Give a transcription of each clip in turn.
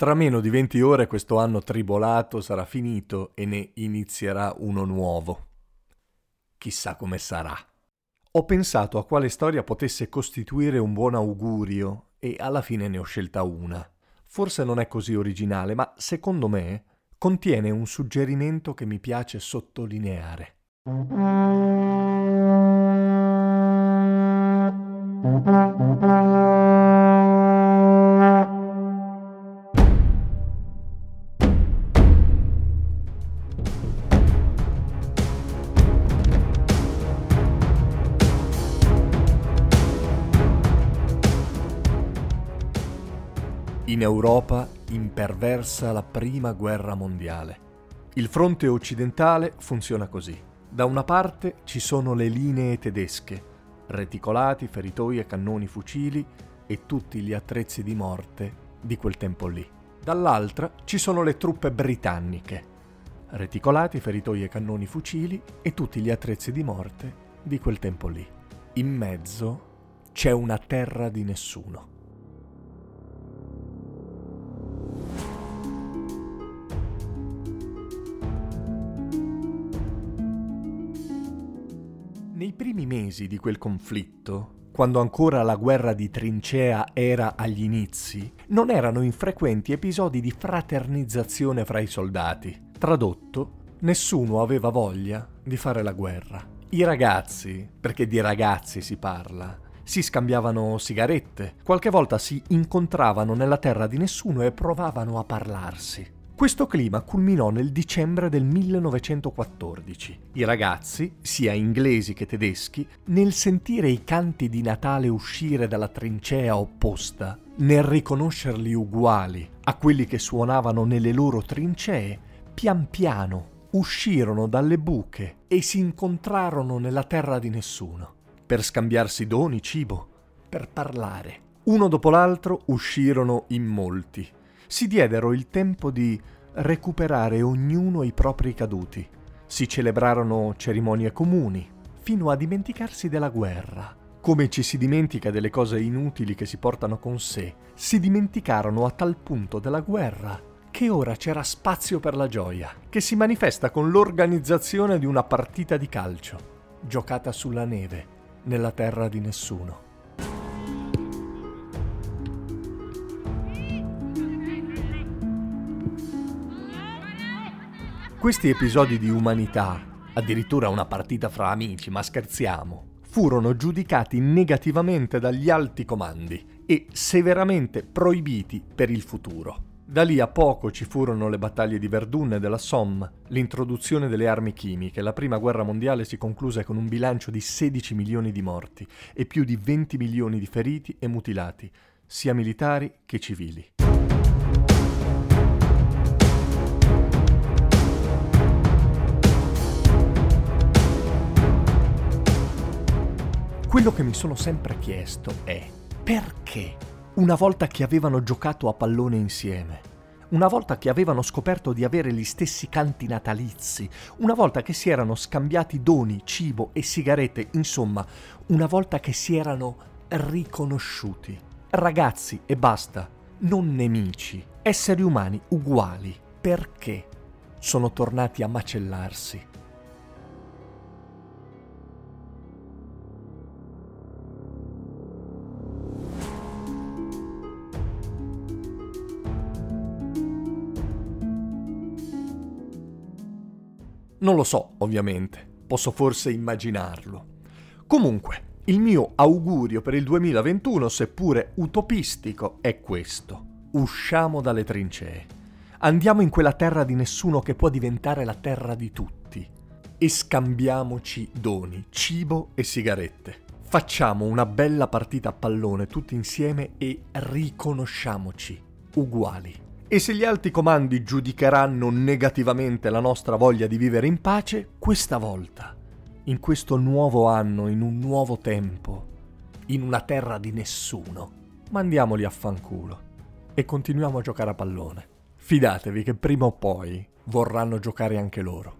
Tra meno di 20 ore questo anno tribolato sarà finito e ne inizierà uno nuovo. Chissà come sarà. Ho pensato a quale storia potesse costituire un buon augurio e alla fine ne ho scelta una. Forse non è così originale, ma secondo me contiene un suggerimento che mi piace sottolineare. In Europa imperversa la prima guerra mondiale. Il fronte occidentale funziona così. Da una parte ci sono le linee tedesche, reticolati, feritoi e cannoni fucili e tutti gli attrezzi di morte di quel tempo lì. Dall'altra ci sono le truppe britanniche, reticolati, feritoi e cannoni fucili e tutti gli attrezzi di morte di quel tempo lì. In mezzo c'è una terra di nessuno. Nei primi mesi di quel conflitto, quando ancora la guerra di trincea era agli inizi, non erano infrequenti episodi di fraternizzazione fra i soldati. Tradotto, nessuno aveva voglia di fare la guerra. I ragazzi, perché di ragazzi si parla, si scambiavano sigarette, qualche volta si incontravano nella terra di nessuno e provavano a parlarsi. Questo clima culminò nel dicembre del 1914. I ragazzi, sia inglesi che tedeschi, nel sentire i canti di Natale uscire dalla trincea opposta, nel riconoscerli uguali a quelli che suonavano nelle loro trincee, pian piano uscirono dalle buche e si incontrarono nella terra di nessuno, per scambiarsi doni, cibo, per parlare. Uno dopo l'altro uscirono in molti si diedero il tempo di recuperare ognuno i propri caduti. Si celebrarono cerimonie comuni, fino a dimenticarsi della guerra. Come ci si dimentica delle cose inutili che si portano con sé, si dimenticarono a tal punto della guerra che ora c'era spazio per la gioia, che si manifesta con l'organizzazione di una partita di calcio, giocata sulla neve, nella terra di nessuno. Questi episodi di umanità, addirittura una partita fra amici, ma scherziamo, furono giudicati negativamente dagli alti comandi e severamente proibiti per il futuro. Da lì a poco ci furono le battaglie di Verdun e della Somme, l'introduzione delle armi chimiche. La prima guerra mondiale si concluse con un bilancio di 16 milioni di morti e più di 20 milioni di feriti e mutilati, sia militari che civili. Quello che mi sono sempre chiesto è perché, una volta che avevano giocato a pallone insieme, una volta che avevano scoperto di avere gli stessi canti natalizi, una volta che si erano scambiati doni, cibo e sigarette, insomma, una volta che si erano riconosciuti. Ragazzi e basta, non nemici, esseri umani uguali. Perché sono tornati a macellarsi? Non lo so, ovviamente, posso forse immaginarlo. Comunque, il mio augurio per il 2021, seppure utopistico, è questo. Usciamo dalle trincee. Andiamo in quella terra di nessuno che può diventare la terra di tutti. E scambiamoci doni, cibo e sigarette. Facciamo una bella partita a pallone tutti insieme e riconosciamoci uguali. E se gli alti comandi giudicheranno negativamente la nostra voglia di vivere in pace, questa volta, in questo nuovo anno, in un nuovo tempo, in una terra di nessuno, mandiamoli a fanculo e continuiamo a giocare a pallone. Fidatevi che prima o poi vorranno giocare anche loro.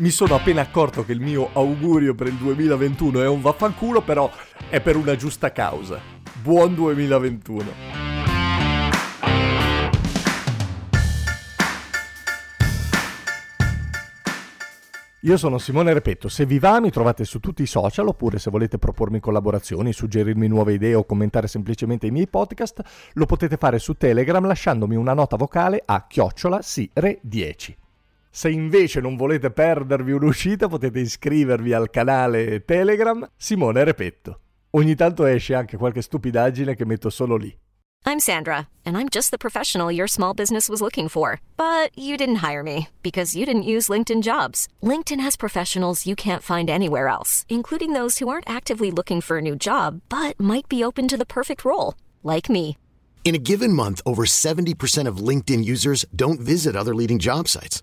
Mi sono appena accorto che il mio augurio per il 2021 è un vaffanculo, però è per una giusta causa. Buon 2021! Io sono Simone Repetto, se vi va mi trovate su tutti i social oppure se volete propormi collaborazioni, suggerirmi nuove idee o commentare semplicemente i miei podcast, lo potete fare su Telegram lasciandomi una nota vocale a chiocciola sire10. Se invece non volete perdervi un'uscita potete iscrivervi al canale Telegram Simone Repetto. Ogni tanto esce anche qualche stupidaggine che metto solo lì. I'm Sandra, and I'm just the professional your small business was looking for. But you didn't hire me because you didn't use LinkedIn jobs. LinkedIn has professionals you can't find anywhere else, including those who aren't actively looking for a new job but might be open to the perfect role, like me. In a given month, over 70% of LinkedIn users don't visit other leading job sites.